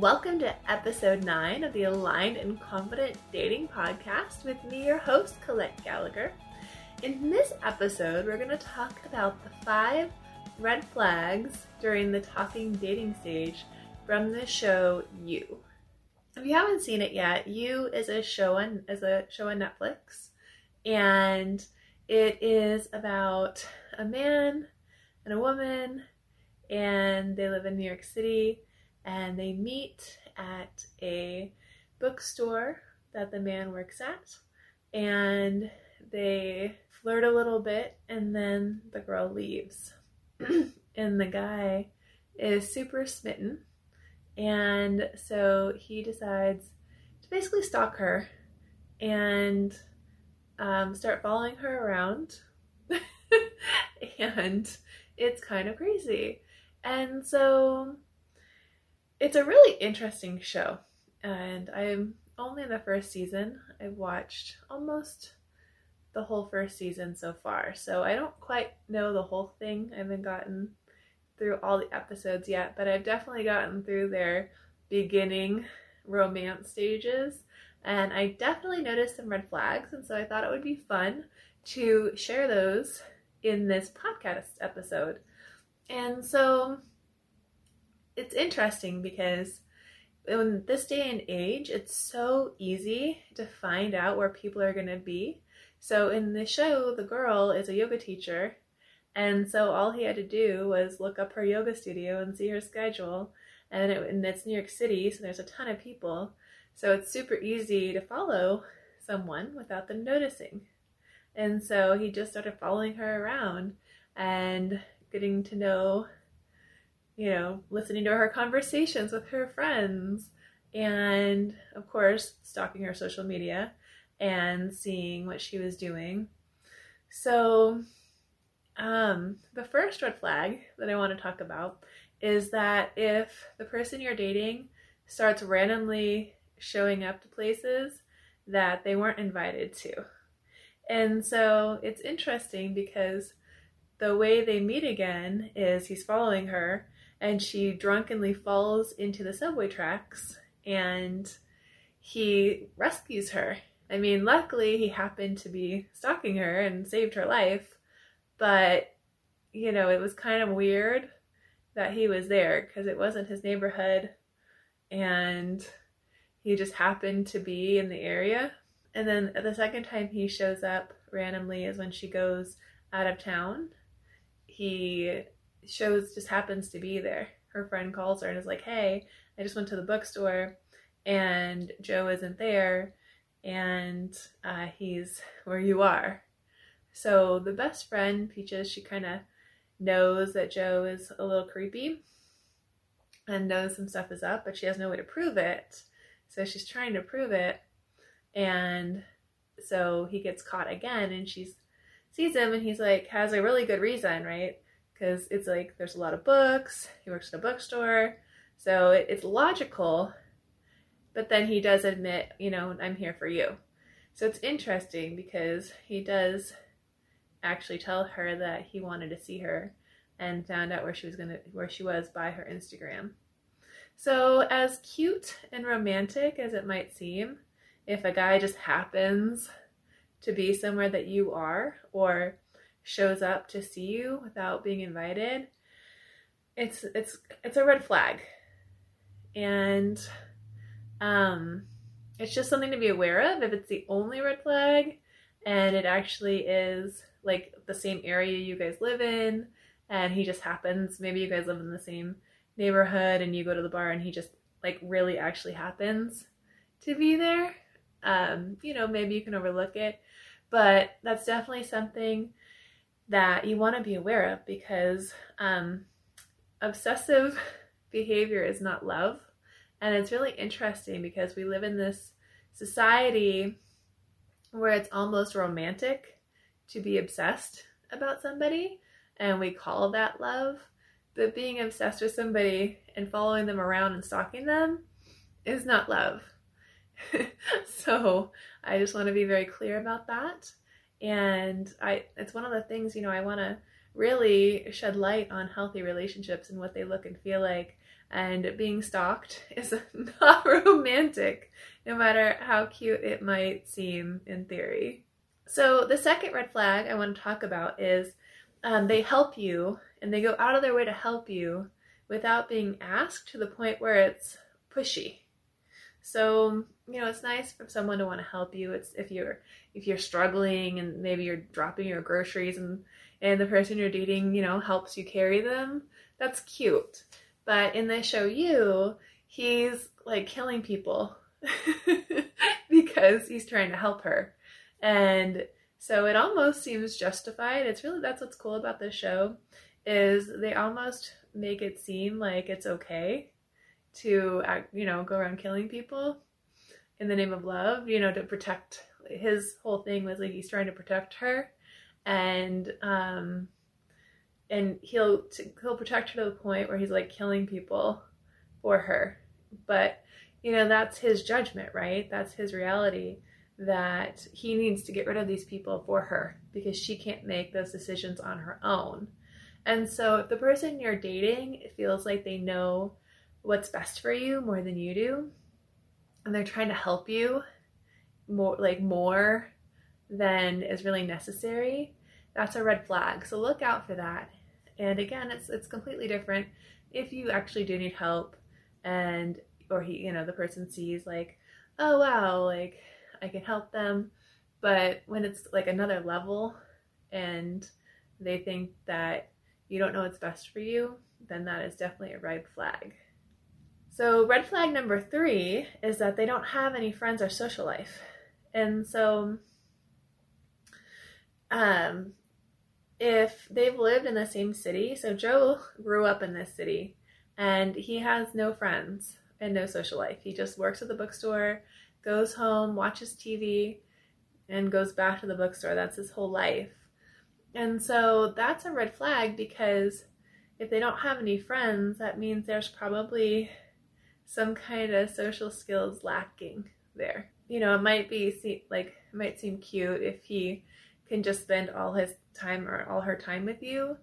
Welcome to episode 9 of the Aligned and Confident Dating Podcast with me, your host, Colette Gallagher. In this episode, we're going to talk about the five red flags during the talking dating stage from the show You. If you haven't seen it yet, You is a show on is a show on Netflix, and it is about a man and a woman, and they live in New York City and they meet at a bookstore that the man works at. And they flirt a little bit and then the girl leaves. And the guy is super smitten. And so he decides to basically stalk her and um, start following her around. And it's kind of crazy. And so it's a really interesting show, and I'm only in the first season. I've watched almost the whole first season so far, so I don't quite know the whole thing. I haven't gotten through all the episodes yet, but I've definitely gotten through their beginning romance stages, and I definitely noticed some red flags, and so I thought it would be fun to share those in this podcast episode. And so it's interesting because in this day and age, it's so easy to find out where people are going to be. So in the show, the girl is a yoga teacher, and so all he had to do was look up her yoga studio and see her schedule. And, it, and it's New York City, so there's a ton of people. So it's super easy to follow someone without them noticing. And so he just started following her around and getting to know you know, listening to her conversations with her friends, and of course, stalking her social media and seeing what she was doing. So, um, the first red flag that I want to talk about is that if the person you're dating starts randomly showing up to places that they weren't invited to. And so it's interesting because the way they meet again is he's following her and she drunkenly falls into the subway tracks and he rescues her. I mean, luckily he happened to be stalking her and saved her life, but you know, it was kind of weird that he was there because it wasn't his neighborhood and he just happened to be in the area. And then the second time he shows up randomly is when she goes out of town. He shows just happens to be there. Her friend calls her and is like, "Hey, I just went to the bookstore, and Joe isn't there, and uh, he's where you are." So the best friend, Peaches, she kind of knows that Joe is a little creepy and knows some stuff is up, but she has no way to prove it. So she's trying to prove it, and so he gets caught again, and she sees him, and he's like has a really good reason, right? Because it's like there's a lot of books. He works in a bookstore, so it, it's logical. But then he does admit, you know, I'm here for you. So it's interesting because he does actually tell her that he wanted to see her and found out where she was gonna where she was by her Instagram. So as cute and romantic as it might seem, if a guy just happens to be somewhere that you are or shows up to see you without being invited, it's it's it's a red flag. And um it's just something to be aware of if it's the only red flag and it actually is like the same area you guys live in and he just happens maybe you guys live in the same neighborhood and you go to the bar and he just like really actually happens to be there um you know maybe you can overlook it but that's definitely something that you want to be aware of because um, obsessive behavior is not love. And it's really interesting because we live in this society where it's almost romantic to be obsessed about somebody, and we call that love. But being obsessed with somebody and following them around and stalking them is not love. so I just want to be very clear about that and i it's one of the things you know i want to really shed light on healthy relationships and what they look and feel like And being stalked is not romantic, no matter how cute it might seem in theory. So, the second red flag I want to talk about is um, they help you and they go out of their way to help you without being asked to the point where it's pushy. So, you know, it's nice for someone to want to help you. It's if you're if you're struggling and maybe you're dropping your groceries and and the person you're dating, you know, helps you carry them. That's cute. But in the show you, he's like killing people because he's trying to help her. And so it almost seems justified. It's really that's what's cool about this show is they almost make it seem like it's okay to you know go around killing people in the name of love, you know, to protect his whole thing was like he's trying to protect her and um and he'll he'll protect her to the point where he's like killing people for her. But you know, that's his judgment, right? That's his reality that he needs to get rid of these people for her because she can't make those decisions on her own. And so if the person you're dating it feels like they know what's best for you more than you do, and they're trying to help you more like more than is really necessary, that's a red flag. So look out for that. And again, it's it's completely different if you actually do need help and or he, you know, the person sees like, "Oh wow, like I can help them." But when it's like another level and they think that you don't know what's best for you, then that is definitely a red flag. So, red flag number three is that they don't have any friends or social life. And so, um, if they've lived in the same city, so Joe grew up in this city and he has no friends and no social life. He just works at the bookstore, goes home, watches TV, and goes back to the bookstore. That's his whole life. And so that's a red flag because if they don't have any friends, that means there's probably some kind of social skills lacking there. You know, it might be like it might seem cute if he can just spend all his time or all her time with you,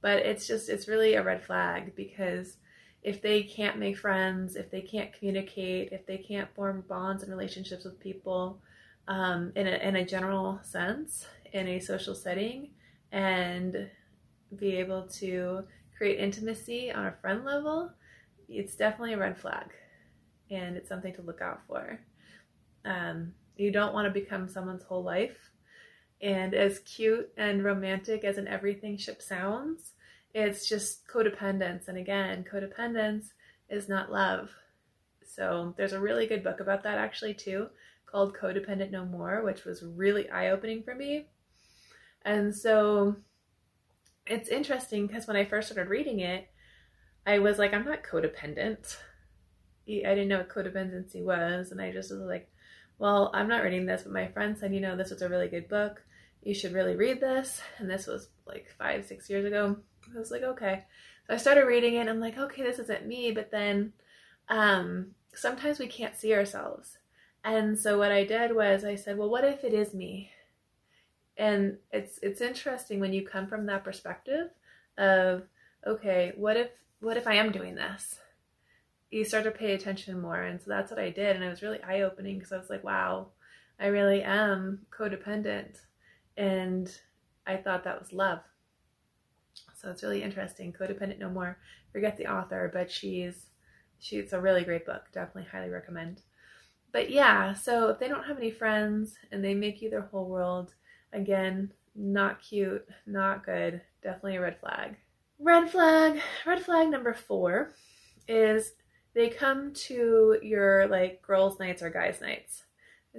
but it's just it's really a red flag because if they can't make friends, if they can't communicate, if they can't form bonds and relationships with people um, in a in a general sense in a social setting, and be able to create intimacy on a friend level, it's definitely a red flag and it's something to look out for. Um, you don't want to become someone's whole life. And as cute and romantic as an everything ship sounds, it's just codependence. And again, codependence is not love. So there's a really good book about that actually too, called Codependent No More, which was really eye-opening for me. And so it's interesting because when I first started reading it, I was like, I'm not codependent. I didn't know what codependency was, and I just was like, well, I'm not reading this, but my friend said, you know, this was a really good book. You should really read this. And this was like five, six years ago. I was like, okay. So I started reading it, and I'm like, okay, this isn't me. But then um, sometimes we can't see ourselves. And so what I did was I said, well, what if it is me? and it's it's interesting when you come from that perspective of okay what if what if i am doing this? You start to pay attention more and so that's what i did and it was really eye-opening because i was like wow i really am codependent and i thought that was love. So it's really interesting codependent no more. Forget the author but she's she's a really great book definitely highly recommend. But yeah so if they don't have any friends and they make you their whole world Again, not cute, not good, definitely a red flag. Red flag, red flag number four is they come to your like girls' nights or guys' nights.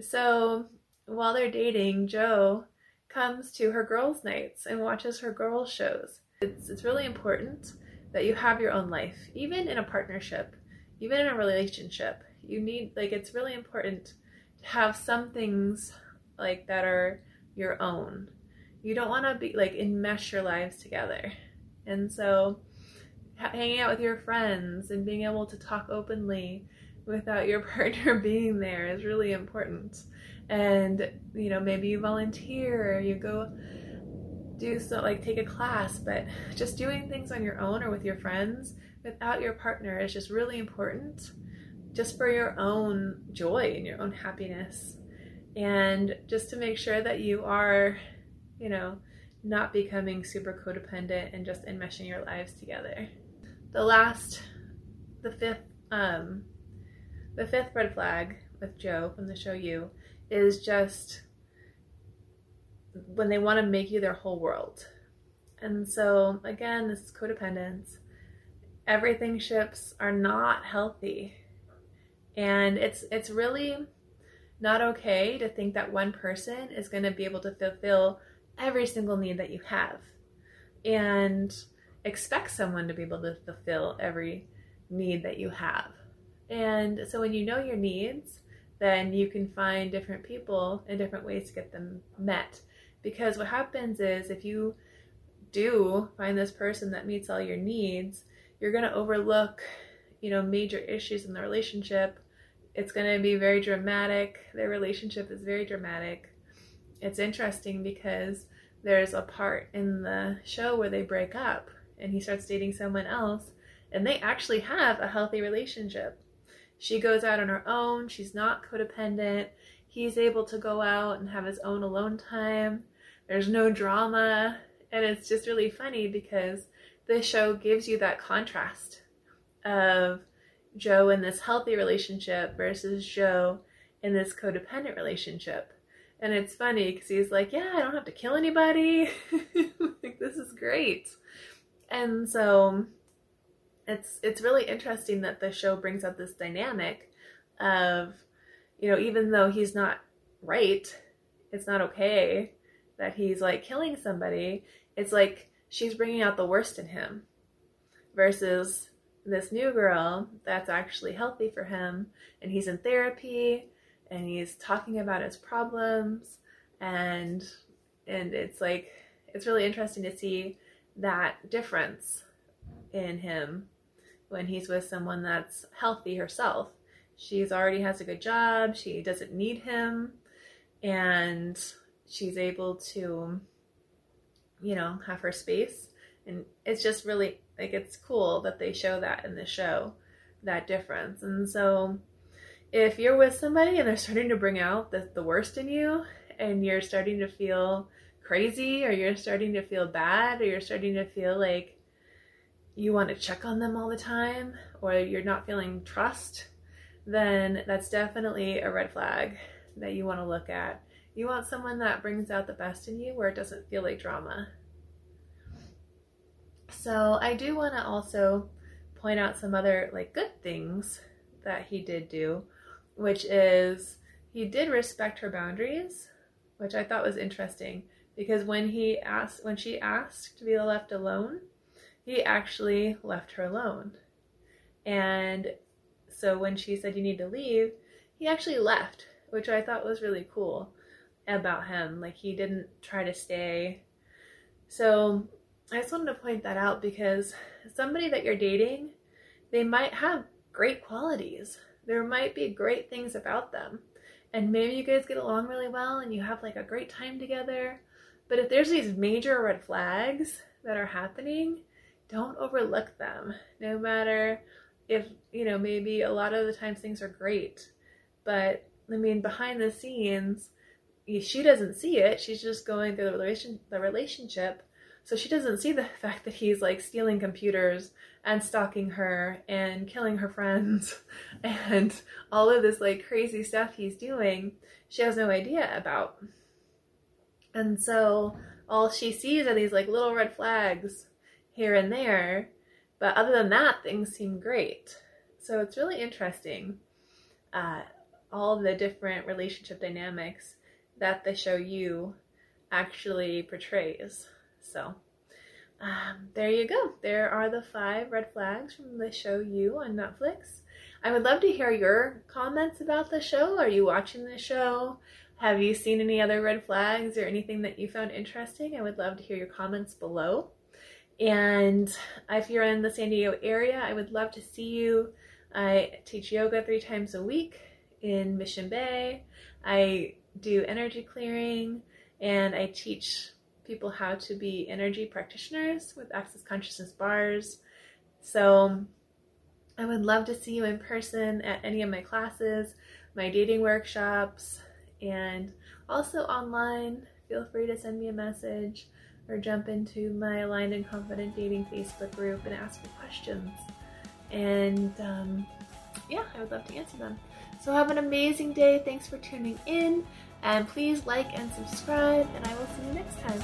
So while they're dating, Joe comes to her girls' nights and watches her girls' shows. It's, it's really important that you have your own life, even in a partnership, even in a relationship. You need, like, it's really important to have some things like that are your own. You don't want to be like enmesh your lives together. And so hanging out with your friends and being able to talk openly without your partner being there is really important. And you know, maybe you volunteer, you go do so like take a class, but just doing things on your own or with your friends without your partner is just really important just for your own joy and your own happiness and just to make sure that you are you know not becoming super codependent and just enmeshing your lives together. The last the fifth um the fifth red flag with joe from the show you is just when they want to make you their whole world. And so again this is codependence. Everything ships are not healthy. And it's it's really not okay to think that one person is going to be able to fulfill every single need that you have and expect someone to be able to fulfill every need that you have. And so when you know your needs, then you can find different people and different ways to get them met. Because what happens is if you do find this person that meets all your needs, you're going to overlook, you know, major issues in the relationship. It's going to be very dramatic. Their relationship is very dramatic. It's interesting because there's a part in the show where they break up and he starts dating someone else and they actually have a healthy relationship. She goes out on her own, she's not codependent. He's able to go out and have his own alone time. There's no drama, and it's just really funny because this show gives you that contrast of Joe in this healthy relationship versus Joe in this codependent relationship. And it's funny because he's like, Yeah, I don't have to kill anybody. like, this is great. And so it's it's really interesting that the show brings up this dynamic of, you know, even though he's not right, it's not okay that he's like killing somebody. It's like she's bringing out the worst in him versus this new girl that's actually healthy for him and he's in therapy and he's talking about his problems and and it's like it's really interesting to see that difference in him when he's with someone that's healthy herself. She's already has a good job she doesn't need him and she's able to you know have her space. And it's just really like it's cool that they show that in the show that difference. And so if you're with somebody and they're starting to bring out the, the worst in you and you're starting to feel crazy or you're starting to feel bad or you're starting to feel like you want to check on them all the time or you're not feeling trust, then that's definitely a red flag that you want to look at. You want someone that brings out the best in you where it doesn't feel like drama. So, I do want to also point out some other like good things that he did do which is he did respect her boundaries, which I thought was interesting because when he asked when she asked to be left alone, he actually left her alone. And so when she said you need to leave, he actually left, which I thought was really cool about him. Like he didn't try to stay. So I just wanted to point that out because somebody that you're dating, they might have great qualities there might be great things about them. And maybe you guys get along really well and you have like a great time together. But if there's these major red flags that are happening, don't overlook them. No matter if, you know, maybe a lot of the times things are great. But I mean, behind the scenes, she doesn't see it. She's just going through the relation the relationship. So she doesn't see the fact that he's like stealing computers and stalking her and killing her friends and all of this like crazy stuff he's doing, she has no idea about. And so all she sees are these like little red flags here and there, but other than that, things seem great. So it's really interesting, uh, all the different relationship dynamics that the show you actually portrays. So um, there you go. There are the five red flags from the show You on Netflix. I would love to hear your comments about the show. Are you watching the show? Have you seen any other red flags or anything that you found interesting? I would love to hear your comments below. And if you're in the San Diego area, I would love to see you. I teach yoga three times a week in Mission Bay. I do energy clearing and I teach people how to be energy practitioners with access consciousness bars. So I would love to see you in person at any of my classes, my dating workshops, and also online. Feel free to send me a message or jump into my Aligned and Confident Dating Facebook group and ask me questions. And um, yeah, I would love to answer them. So have an amazing day. Thanks for tuning in. And please like and subscribe, and I will see you next time.